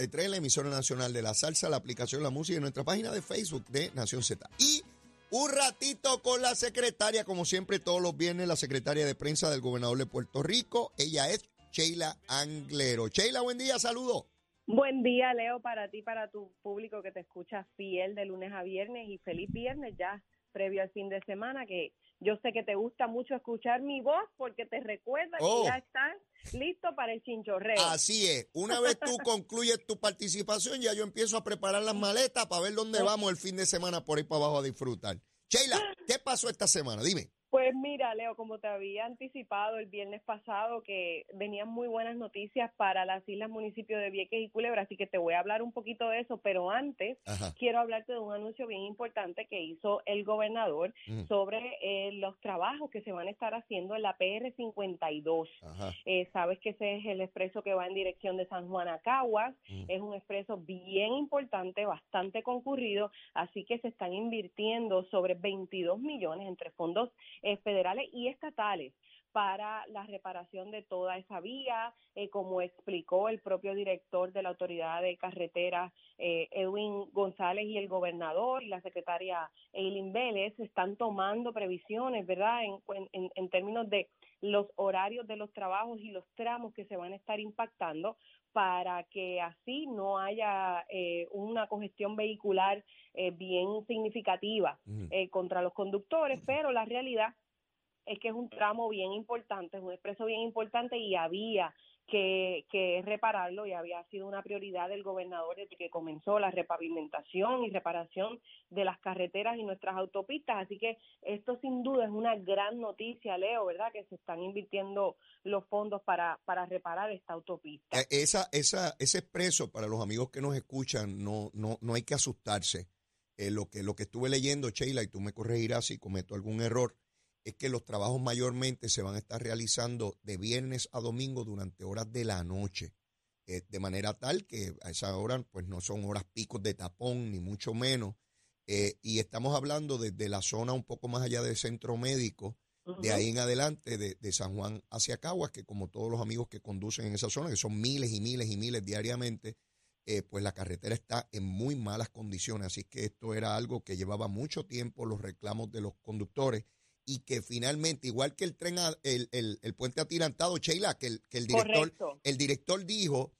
Z93, la emisora nacional de la salsa, la aplicación La Música y nuestra página de Facebook de Nación Z. Y un ratito con la secretaria, como siempre todos los viernes, la secretaria de prensa del gobernador de Puerto Rico. Ella es Sheila Anglero. Sheila, buen día, saludo. Buen día, Leo, para ti, para tu público que te escucha fiel de lunes a viernes y feliz viernes ya previo al fin de semana, que yo sé que te gusta mucho escuchar mi voz porque te recuerda Oh. que ya estás listo para el chinchorreo. Así es. Una vez tú concluyes tu participación, ya yo empiezo a preparar las maletas para ver dónde vamos el fin de semana por ahí para abajo a disfrutar. Sheila, ¿qué pasó esta semana? Dime. Pues mira, Leo, como te había anticipado el viernes pasado, que venían muy buenas noticias para las islas municipios de Vieques y Culebra, así que te voy a hablar un poquito de eso, pero antes Ajá. quiero hablarte de un anuncio bien importante que hizo el gobernador sobre eh, los trabajos que se van a estar haciendo en la PR 52. Ajá. Eh, sabes que ese es el expreso que va en dirección de San Juan a Caguas. Mm. Es un expreso bien importante, bastante concurrido, así que se están invirtiendo sobre 22 millones entre fondos eh, federales y estatales para la reparación de toda esa vía, eh, como explicó el propio director de la Autoridad de Carreteras, eh, Edwin González, y el gobernador y la secretaria Eileen Vélez están tomando previsiones, ¿verdad?, en, en, en términos de los horarios de los trabajos y los tramos que se van a estar impactando para que así no haya eh, una congestión vehicular eh, bien significativa eh, contra los conductores, pero la realidad es que es un tramo bien importante, es un expreso bien importante y había que, que repararlo y había sido una prioridad del gobernador desde que comenzó la repavimentación y reparación de las carreteras y nuestras autopistas. Así que esto sin duda es una gran noticia, Leo, ¿verdad? Que se están invirtiendo los fondos para, para reparar esta autopista. Eh, Esa, esa, ese expreso, para los amigos que nos escuchan, no, no, no hay que asustarse. Eh, lo, que, lo que estuve leyendo, Sheila, y tú me corregirás si cometo algún error, es que los trabajos mayormente se van a estar realizando de viernes a domingo durante horas de la noche. Eh, de manera tal que a esa hora pues no son horas picos de tapón, ni mucho menos. Eh, y estamos hablando desde la zona un poco más allá del centro médico, de ahí en adelante, de, de San Juan hacia Caguas, que como todos los amigos que conducen en esa zona, que son miles y miles y miles diariamente, eh, pues la carretera está en muy malas condiciones. Así que esto era algo que llevaba mucho tiempo, los reclamos de los conductores, y que finalmente, igual que el tren, a- el, el, el puente atirantado, Sheila, que el, que el director, Correcto. el director dijo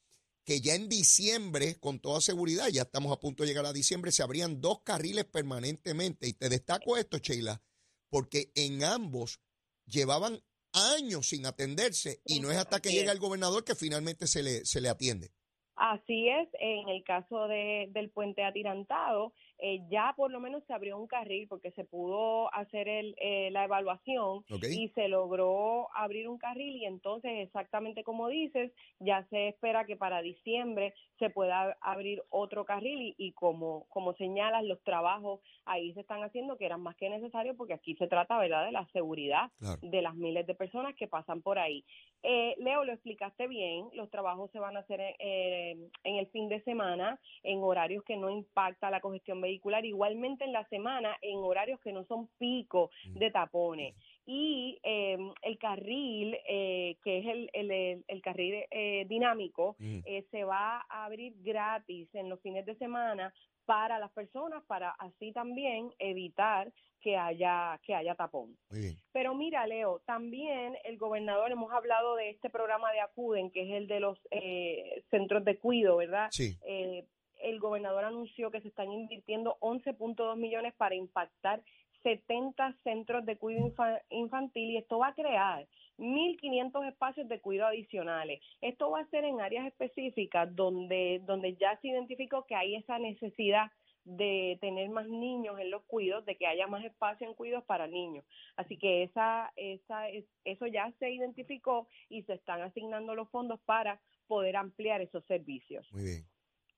que ya en diciembre, con toda seguridad, ya estamos a punto de llegar a diciembre, se abrían dos carriles permanentemente. Y te destaco esto, Sheila, porque en ambos llevaban años sin atenderse y no es hasta que llega el gobernador que finalmente se le, se le atiende. Así es, en el caso de, del puente atirantado, eh, ya por lo menos se abrió un carril porque se pudo hacer el, eh, la evaluación y se logró abrir un carril y entonces exactamente como dices, ya se espera que para diciembre se pueda abrir otro carril y, y como, como señalas, los trabajos ahí se están haciendo que eran más que necesarios porque aquí se trata, ¿verdad?, de la seguridad Claro. de las miles de personas que pasan por ahí. Eh, Leo, lo explicaste bien, los trabajos se van a hacer eh, en el fin de semana, en horarios que no impacta la congestión vehicular, igualmente en la semana, en horarios que no son pico de tapones. Y eh, el carril, eh, que es el, el, el- el carril eh, dinámico, Mm. eh, se va a abrir gratis en los fines de semana para las personas, para así también evitar que haya, que haya tapón. Muy bien. Pero mira, Leo, también el gobernador, hemos hablado de este programa de ACUDEN, que es el de los eh, centros de cuido, ¿verdad? Sí. Eh, el gobernador anunció que se están invirtiendo 11.2 millones para impactar 70 centros de cuidado infa- infantil y esto va a crear 1.500 espacios de cuidado adicionales. Esto va a ser en áreas específicas donde, donde ya se identificó que hay esa necesidad de tener más niños en los cuidos, de que haya más espacio en cuidos para niños. Así que esa, esa, es- eso ya se identificó y se están asignando los fondos para poder ampliar esos servicios. Muy bien.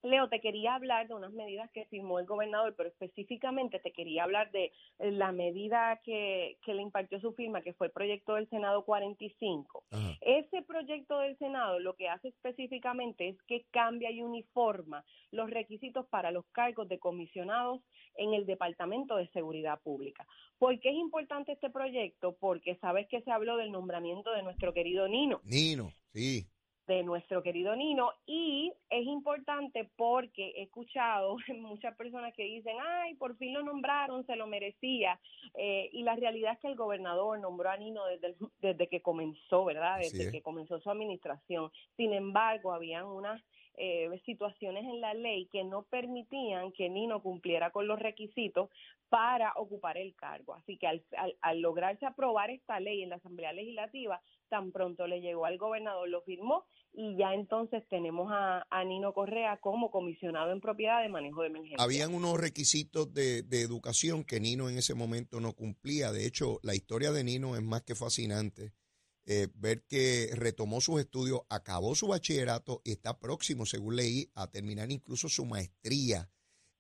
Leo, te quería hablar de unas medidas que firmó el gobernador, pero específicamente te quería hablar de eh, la medida que, que le impartió su firma, que fue el proyecto del Senado 45. Ajá. Ese proyecto del Senado lo que hace específicamente es que cambia y uniforma los requisitos para los cargos de comisionados en el Departamento de Seguridad Pública. ¿Por qué es importante este proyecto? Porque sabes que se habló del nombramiento de nuestro querido Nino Nino, sí. De nuestro querido Nino y es importante porque he escuchado muchas personas que dicen, ay, por fin lo nombraron, se lo merecía. Eh, y la realidad es que el gobernador nombró a Nino desde, desde que comenzó, ¿verdad? Desde que comenzó su administración. Sin embargo, habían unas eh, situaciones en la ley que no permitían que Nino cumpliera con los requisitos para ocupar el cargo. Así que al, al, lograrse aprobar esta ley en la Asamblea Legislativa, tan pronto le llegó al gobernador, lo firmó y ya entonces tenemos a, Nino Correa como comisionado en propiedad de manejo de emergencia. Habían unos requisitos de, educación que Nino en ese momento no cumplía. De hecho, la historia de Nino es más que fascinante eh, ver que retomó sus estudios, acabó su bachillerato y está próximo, según leí, a terminar incluso su maestría.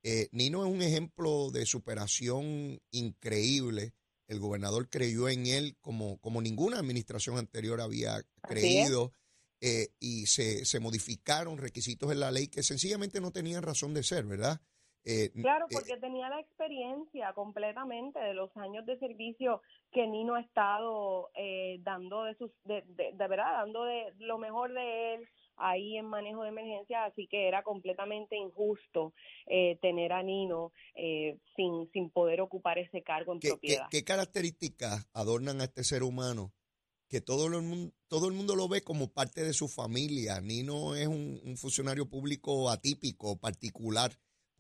Eh, Nino es un ejemplo de superación increíble. El gobernador creyó en él como, como ninguna administración anterior había creído eh, y se, se modificaron requisitos en la ley que sencillamente no tenían razón de ser, ¿verdad? Eh, claro, eh, porque tenía la experiencia completamente de los años de servicio que Nino ha estado eh, dando de sus, de, de, verdad, dando de lo mejor de él ahí en manejo de emergencia, así que era completamente injusto tener a Nino sin, sin poder ocupar ese cargo en propiedad. ¿qué, características adornan a este ser humano? Que todo el, mundo, todo el mundo lo ve como parte de su familia. Nino es un funcionario público atípico, particular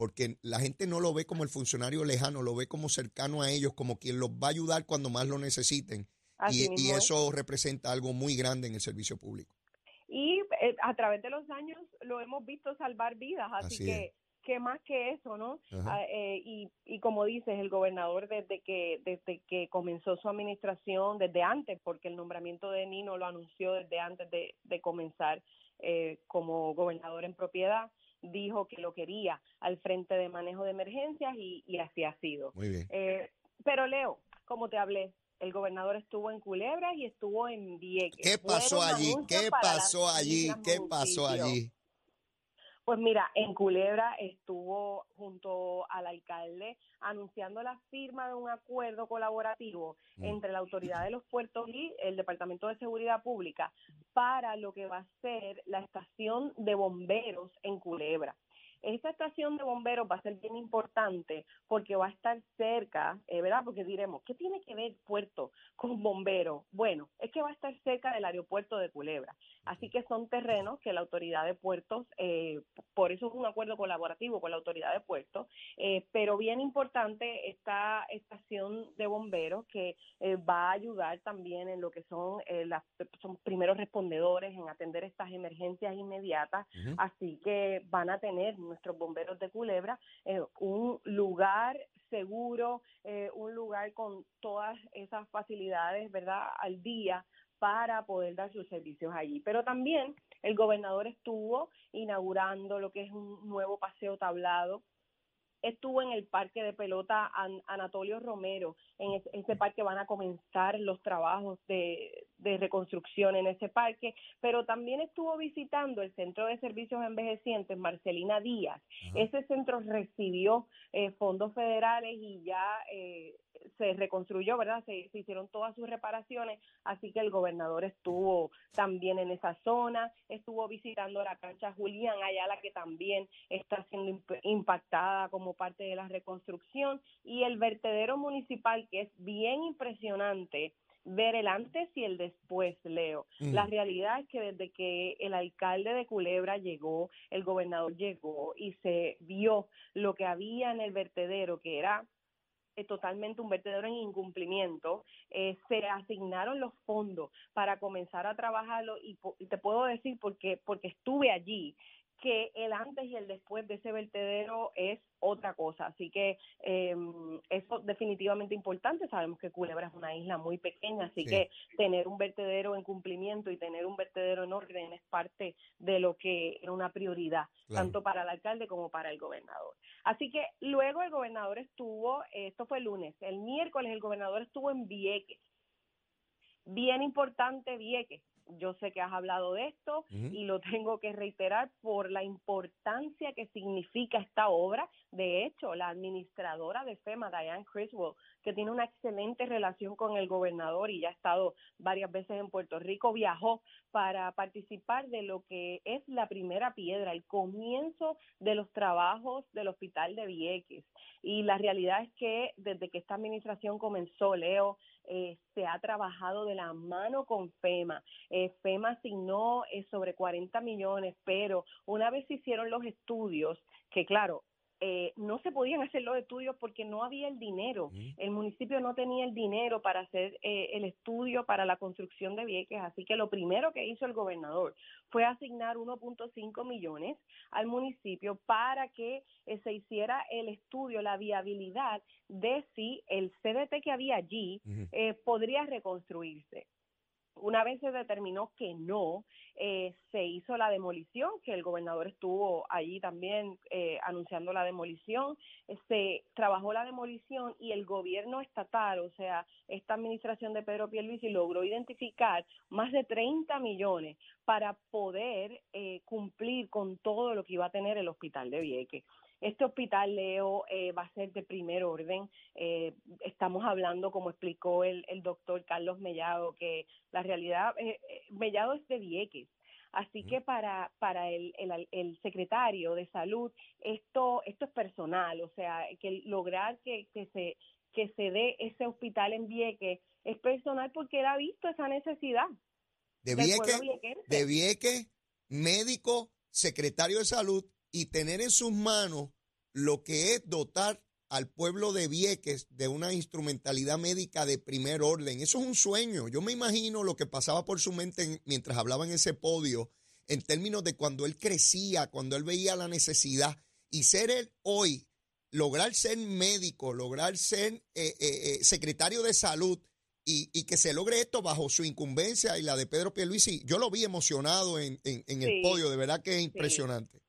porque la gente no lo ve como el funcionario lejano, lo ve como cercano a ellos, como quien los va a ayudar cuando más lo necesiten. y, eso representa algo muy grande en el servicio público. Y eh, a través de los años lo hemos visto salvar vidas, así, que qué más que eso, ¿no? Ah, eh, y, y como dices, el gobernador desde que desde que comenzó su administración, desde antes, porque el nombramiento de Nino lo anunció desde antes de, de comenzar eh, como gobernador en propiedad, dijo que lo quería al frente de manejo de emergencias y, así ha sido. Muy bien. Eh, pero Leo, como te hablé, el gobernador estuvo en Culebra y estuvo en Vieques. ¿Qué pasó allí? ¿Qué pasó allí? ¿Qué pasó allí? Pues mira, en Culebra estuvo junto al alcalde anunciando la firma de un acuerdo colaborativo mm. entre la Autoridad de los Puertos y el Departamento de Seguridad Pública para lo que va a ser la estación de bomberos en Culebra. Esta estación de bomberos va a ser bien importante porque va a estar cerca, eh, ¿verdad? Porque diremos, ¿qué tiene que ver puerto con bomberos? Bueno, es que va a estar cerca del aeropuerto de Culebra. Así que son terrenos que la autoridad de puertos, eh, por eso es un acuerdo colaborativo con la autoridad de puertos, eh, pero bien importante esta estación de bomberos que va a ayudar también en lo que son, las, son primeros respondedores en atender estas emergencias inmediatas. Así que van a tener nuestros bomberos de Culebra, eh, un lugar seguro, eh, un lugar con todas esas facilidades, ¿verdad?, al día para poder dar sus servicios allí. Pero también el gobernador estuvo inaugurando lo que es un nuevo paseo tablado estuvo en el parque de pelota Anatolio Romero. En ese, parque van a comenzar los trabajos de, reconstrucción en ese parque, pero también estuvo visitando el Centro de Servicios Envejecientes Marcelina Díaz. Ese centro recibió eh, fondos federales y ya eh, se reconstruyó, ¿verdad? Se, hicieron todas sus reparaciones, así que el gobernador estuvo también en esa zona, estuvo visitando la cancha Julián Ayala, que también está siendo impactada como parte de la reconstrucción, y el vertedero municipal, que es bien impresionante ver el antes y el después, Leo. Mm. La realidad es que desde que el alcalde de Culebra llegó, el gobernador llegó y se vio lo que había en el vertedero, que era eh, totalmente un vertedero en incumplimiento, eh, se asignaron los fondos para comenzar a trabajarlo y, y, te puedo decir porque porque estuve allí que el antes y el después de ese vertedero es otra cosa. Así que eh, eso definitivamente importante. Sabemos que Culebra es una isla muy pequeña, así que tener un vertedero en cumplimiento y tener un vertedero en orden es parte de lo que era una prioridad, tanto para el alcalde como para el gobernador. Así que luego el gobernador estuvo, esto fue el lunes, el miércoles el gobernador estuvo en Vieques. Bien importante Vieques yo sé que has hablado de esto y lo tengo que reiterar por la importancia que significa esta obra. De hecho, la administradora de FEMA, Diane Criswell, que tiene una excelente relación con el gobernador y ya ha estado varias veces en Puerto Rico, viajó para participar de lo que es la primera piedra, el comienzo de los trabajos del Hospital de Vieques. Y la realidad es que desde que esta administración comenzó, Leo, eh, se ha trabajado de la mano con FEMA. Eh, FEMA asignó eh, sobre 40 millones, pero una vez se hicieron los estudios, que claro, eh, no se podían hacer los estudios porque no había el dinero. El municipio no tenía el dinero para hacer eh, el estudio para la construcción de Vieques, así que lo primero que hizo el gobernador fue asignar 1.5 millones al municipio para que eh, se hiciera el estudio, la viabilidad de si el CDT que había allí podría reconstruirse. Una vez se determinó que no, eh, se hizo la demolición, que el gobernador estuvo allí también eh, anunciando la demolición, se trabajó la demolición y el gobierno estatal, o sea, esta administración de Pedro Pierluisi logró identificar más de 30 millones para poder eh, cumplir con todo lo que iba a tener el hospital de Vieques. Este hospital, Leo, eh, va a ser de primer orden. Eh, estamos hablando, como explicó el, doctor Carlos Mellado, que la realidad, eh, Mellado es de Vieques. Así que para, para el, el, secretario de salud, esto, esto es personal, o sea, que lograr que, que, se, que se dé ese hospital en Vieques es personal porque él ha visto esa necesidad. De Vieques, de Vieques, médico, secretario de salud, y tener en sus manos lo que es dotar al pueblo de Vieques de una instrumentalidad médica de primer orden. Eso es un sueño. Yo me imagino lo que pasaba por su mente mientras hablaba en ese podio en términos de cuando él crecía, cuando él veía la necesidad y ser él hoy, lograr ser médico, lograr ser eh, eh, eh, secretario de salud y, que se logre esto bajo su incumbencia y la de Pedro Pierluisi. Yo lo vi emocionado en, el podio, de verdad que es impresionante. Sí,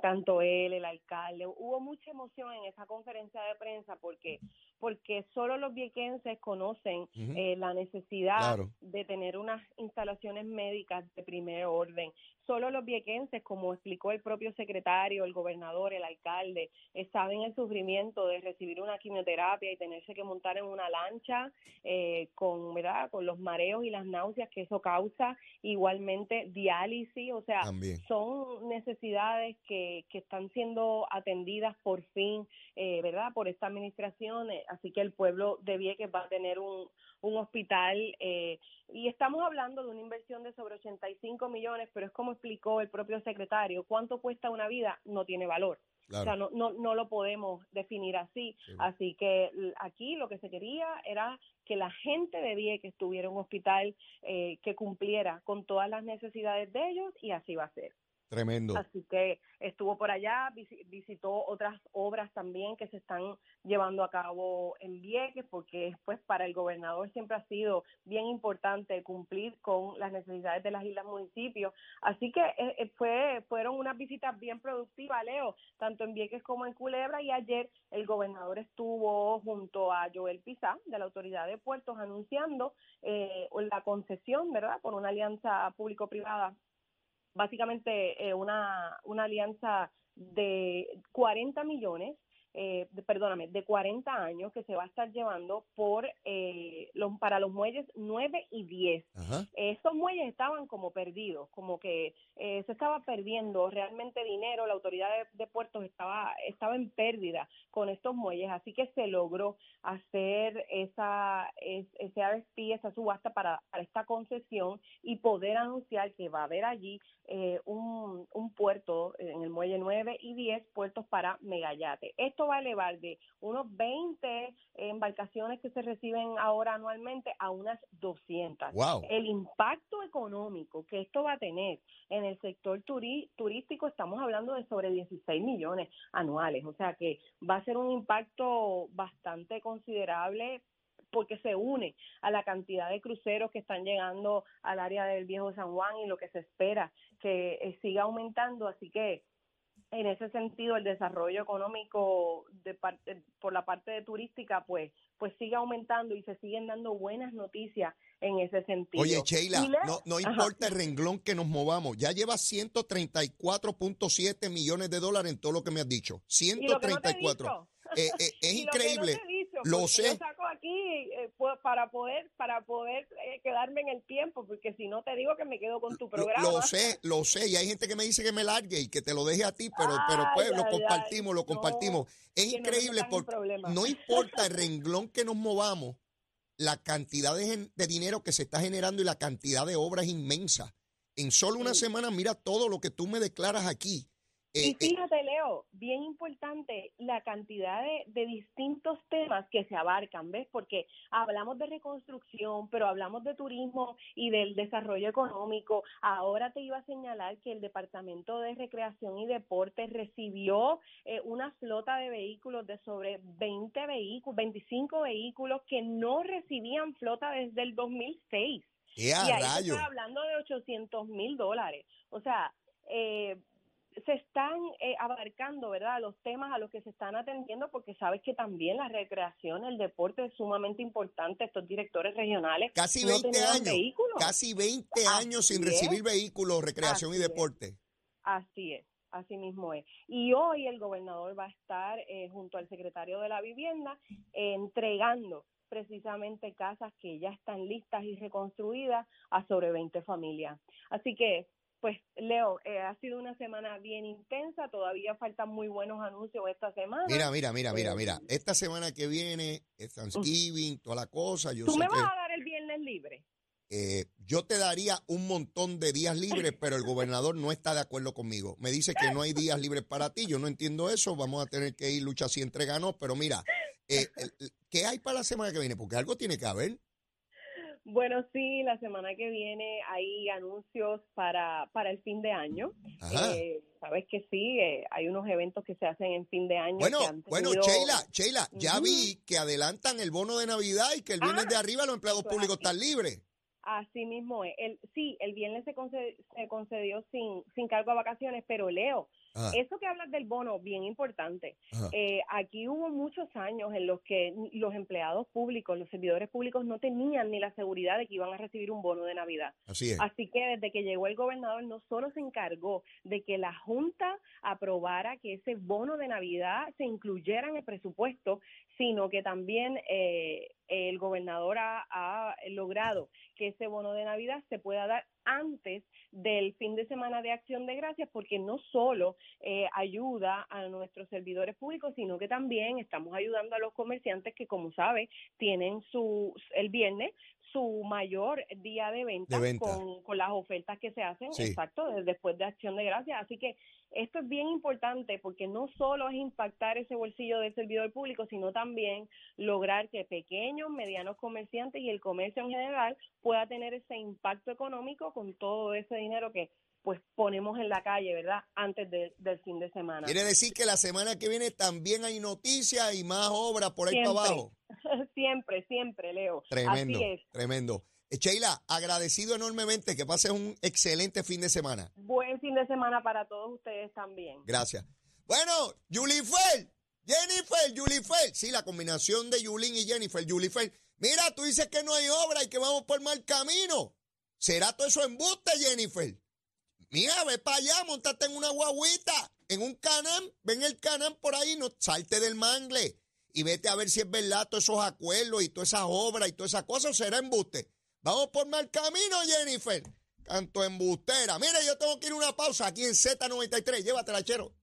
tanto él, el alcalde, hubo mucha emoción en esa conferencia de prensa porque porque solo los viequenses conocen eh, la necesidad de tener unas instalaciones médicas de primer orden. Solo los viequenses, como explicó el propio secretario, el gobernador, el alcalde, eh, saben el sufrimiento de recibir una quimioterapia y tenerse que montar en una lancha eh, con, ¿verdad? con los mareos y las náuseas que eso causa. Igualmente, diálisis, o sea, son necesidades que, que están siendo atendidas por fin, ¿verdad? Por esta administración así que el pueblo de Vieques va a tener un, un hospital eh, y estamos hablando de una inversión de sobre 85 millones, pero es como explicó el propio secretario, ¿cuánto cuesta una vida? No tiene valor. O sea, no, no, no lo podemos definir así. Así que aquí lo que se quería era que la gente de Vieques tuviera un hospital eh, que cumpliera con todas las necesidades de ellos y así va a ser. Tremendo. Así que estuvo por allá, visitó otras obras también que se están llevando a cabo en Vieques, porque pues para el gobernador siempre ha sido bien importante cumplir con las necesidades de las islas municipios. Así que eh, eh, fue fueron unas visitas bien productivas, Leo, tanto en Vieques como en Culebra, y ayer el gobernador estuvo junto a Joel Pizá, de la Autoridad de Puertos, anunciando eh, la concesión, ¿verdad?, por una alianza público-privada básicamente eh, una, una alianza de 40 millones eh, perdóname, de 40 años que se va a estar llevando por eh, los, para los muelles 9 y 10. Estos muelles estaban como perdidos, como que eh, se estaba perdiendo realmente dinero, la autoridad de, puertos estaba, estaba en pérdida con estos muelles, así que se logró hacer esa, ese RFP, esa subasta para, para esta concesión y poder anunciar que va a haber allí un, un puerto en el muelle 9 y 10 puertos para megayate. Esto va a elevar de unos 20 embarcaciones que se reciben ahora anualmente a unas 200. El impacto económico que esto va a tener en el sector turístico, estamos hablando de sobre 16 millones anuales, o sea que va a ser un impacto bastante considerable porque se une a la cantidad de cruceros que están llegando al área del Viejo San Juan y lo que se espera que eh, siga aumentando. Así que en ese sentido el desarrollo económico de parte, por la parte de turística pues pues sigue aumentando y se siguen dando buenas noticias en ese sentido. Oye, Sheila, no, no importa el renglón que nos movamos, ya lleva 134.7 millones de dólares en todo lo que me has dicho. 134. Eh, eh, es increíble. lo sé. Yo saco aquí eh, para poder para poder quedarme en el tiempo, porque si no te digo que me quedo con tu programa. Lo, sé, lo sé. Y hay gente que me dice que me largue y que te lo deje a ti, pero, pero pues lo compartimos, lo compartimos. es increíble porque no importa el renglón que nos movamos, la cantidad de, de, dinero que se está generando y la cantidad de obras inmensa. En solo una semana, mira todo lo que tú me declaras aquí. Y eh, fíjate, Leo, bien importante la cantidad de, distintos temas que se abarcan, ¿ves? Porque hablamos de reconstrucción, pero hablamos de turismo y del desarrollo económico. Ahora te iba a señalar que el Departamento de Recreación y Deportes recibió eh, una flota de vehículos de sobre 20 vehículos, 25 vehículos que no recibían flota desde el 2006. y ahí está hablando de 800 mil dólares. O sea, eh, se están eh, abarcando, ¿verdad?, los temas a los que se están atendiendo, porque sabes que también la recreación, el deporte es sumamente importante. Estos directores regionales. Casi 20 años. Casi 20 años sin recibir vehículos, recreación y deporte. Así es. Así mismo es. Y hoy el gobernador va a estar eh, junto al secretario de la vivienda entregando precisamente casas que ya están listas y reconstruidas a sobre 20 familias. Así que pues Leo, eh, ha sido una semana bien intensa, todavía faltan muy buenos anuncios esta semana. Mira, mira, mira, mira, mira, eh, esta semana que viene es Thanksgiving, toda la cosa. Yo ¿Tú me vas a dar el viernes libre? Eh, yo te daría un montón de días libres, pero el gobernador no está de acuerdo conmigo. Me dice que no hay días libres para ti. Yo no entiendo eso. Vamos a tener que ir lucha si entre ganos. Pero mira, ¿qué hay para la semana que viene? Porque algo tiene que haber. Bueno, sí, la semana que viene hay anuncios para, para el fin de año. Eh, Sabes que sí, eh, hay unos eventos que se hacen en fin de año. Bueno, bueno, Sheila, Sheila, ya vi que adelantan el bono de Navidad y que el viernes de ah, arriba los empleados públicos están libres. Así mismo es. El, sí, el viernes se concedió, se concedió sin, sin cargo a vacaciones, pero Leo, eso que hablas del bono, bien importante. Eh, aquí hubo muchos años en los que los empleados públicos, los servidores públicos no tenían ni la seguridad de que iban a recibir un bono de Navidad. Así, es. Así que desde que llegó el gobernador no solo se encargó de que la Junta aprobara que ese bono de Navidad se incluyera en el presupuesto, sino que también eh, el gobernador ha logrado que ese bono de Navidad se pueda dar antes del fin de semana de acción de gracias porque no solo eh, ayuda a nuestros servidores públicos, sino que también estamos ayudando a los comerciantes que, como sabe, tienen su el viernes su mayor día de venta, Con, con, las ofertas que se hacen, exacto, después de Acción de Gracias. Así que esto es bien importante porque no solo es impactar ese bolsillo del servidor público, sino también lograr que pequeños, medianos comerciantes y el comercio en general pueda tener ese impacto económico con todo ese dinero que pues ponemos en la calle, ¿verdad? Antes del fin de semana. Quiere decir que la semana que viene también hay noticias y más obras por ahí para abajo. siempre, siempre, Leo. Tremendo, tremendo. Eh, Sheila, agradecido enormemente que pases un excelente fin de semana. Buen fin de semana para todos ustedes también. Gracias. Bueno, Julifer, Jennifer, Julifer. Sí, la combinación de Julín y Jennifer, Julifer. Mira, tú dices que no hay obra y que vamos por mal camino. ¿Será todo eso embuste, Jennifer? Mira, ve para allá, montate en una guaguita, en un canán, ven el canán por ahí, no salte del mangle y vete a ver si es verdad todos esos acuerdos y todas esas obras y todas esas cosas, o será embuste. Vamos por mal camino, Jennifer. Tanto embustera. Mire, yo tengo que ir a una pausa aquí en Z93. Llévatela, chero.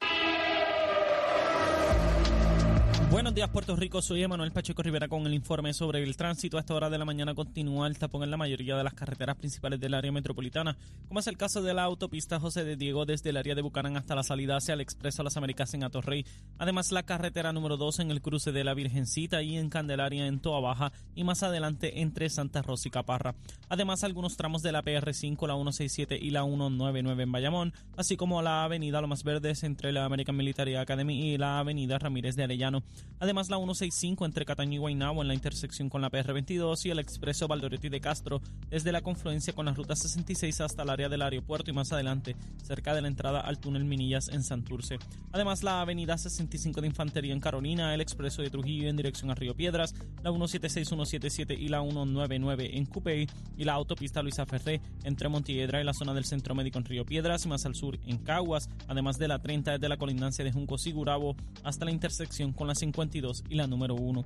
Buenos días, Puerto Rico. Soy Emanuel Pacheco Rivera con el informe sobre el tránsito. A esta hora de la mañana continúa el tapón en la mayoría de las carreteras principales del área metropolitana, como es el caso de la autopista José de Diego desde el área de Bucarán hasta la salida hacia el Expreso Las Américas en Atorrey. Además, la carretera número 2 en el cruce de la Virgencita y en Candelaria en Toa Baja y más adelante entre Santa Rosa y Caparra. Además, algunos tramos de la PR5, la 167 y la 199 en Bayamón, así como la avenida Lomas Verdes entre la American Military Academy y la avenida Ramírez de Arellano. Además, la 165 entre Cataño y Guaynabo en la intersección con la PR22 y el expreso Valdoretti de Castro desde la confluencia con la ruta 66 hasta el área del aeropuerto y más adelante, cerca de la entrada al túnel Minillas en Santurce. Además, la avenida 65 de Infantería en Carolina, el expreso de Trujillo en dirección a Río Piedras, la 176, 177 y la 199 en Cupey y la autopista Luisa Ferré entre Montiedra y la zona del Centro Médico en Río Piedras y más al sur en Caguas, además de la 30 desde la colindancia de Junco Sigurabo hasta la intersección con la 52 y la número 1.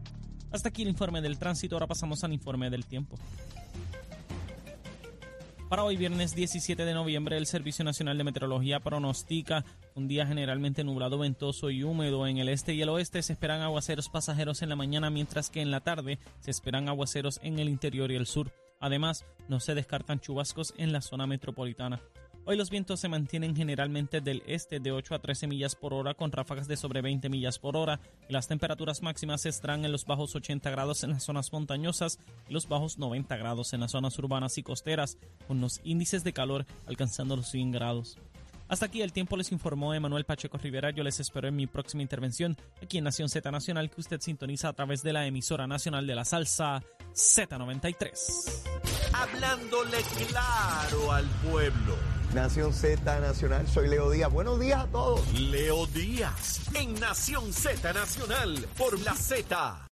Hasta aquí el informe del tránsito, ahora pasamos al informe del tiempo. Para hoy viernes 17 de noviembre, el Servicio Nacional de Meteorología pronostica un día generalmente nublado, ventoso y húmedo en el este y el oeste. Se esperan aguaceros pasajeros en la mañana, mientras que en la tarde se esperan aguaceros en el interior y el sur. Además, no se descartan chubascos en la zona metropolitana. Hoy los vientos se mantienen generalmente del este de 8 a 13 millas por hora con ráfagas de sobre 20 millas por hora y las temperaturas máximas estarán en los bajos 80 grados en las zonas montañosas y los bajos 90 grados en las zonas urbanas y costeras con los índices de calor alcanzando los 100 grados. Hasta aquí el tiempo les informó Emanuel Pacheco Rivera. Yo les espero en mi próxima intervención aquí en Nación Z Nacional que usted sintoniza a través de la emisora nacional de la salsa Z93. Hablándole claro al pueblo. Nación Z Nacional, soy Leo Díaz. Buenos días a todos. Leo Díaz en Nación Z Nacional por la Z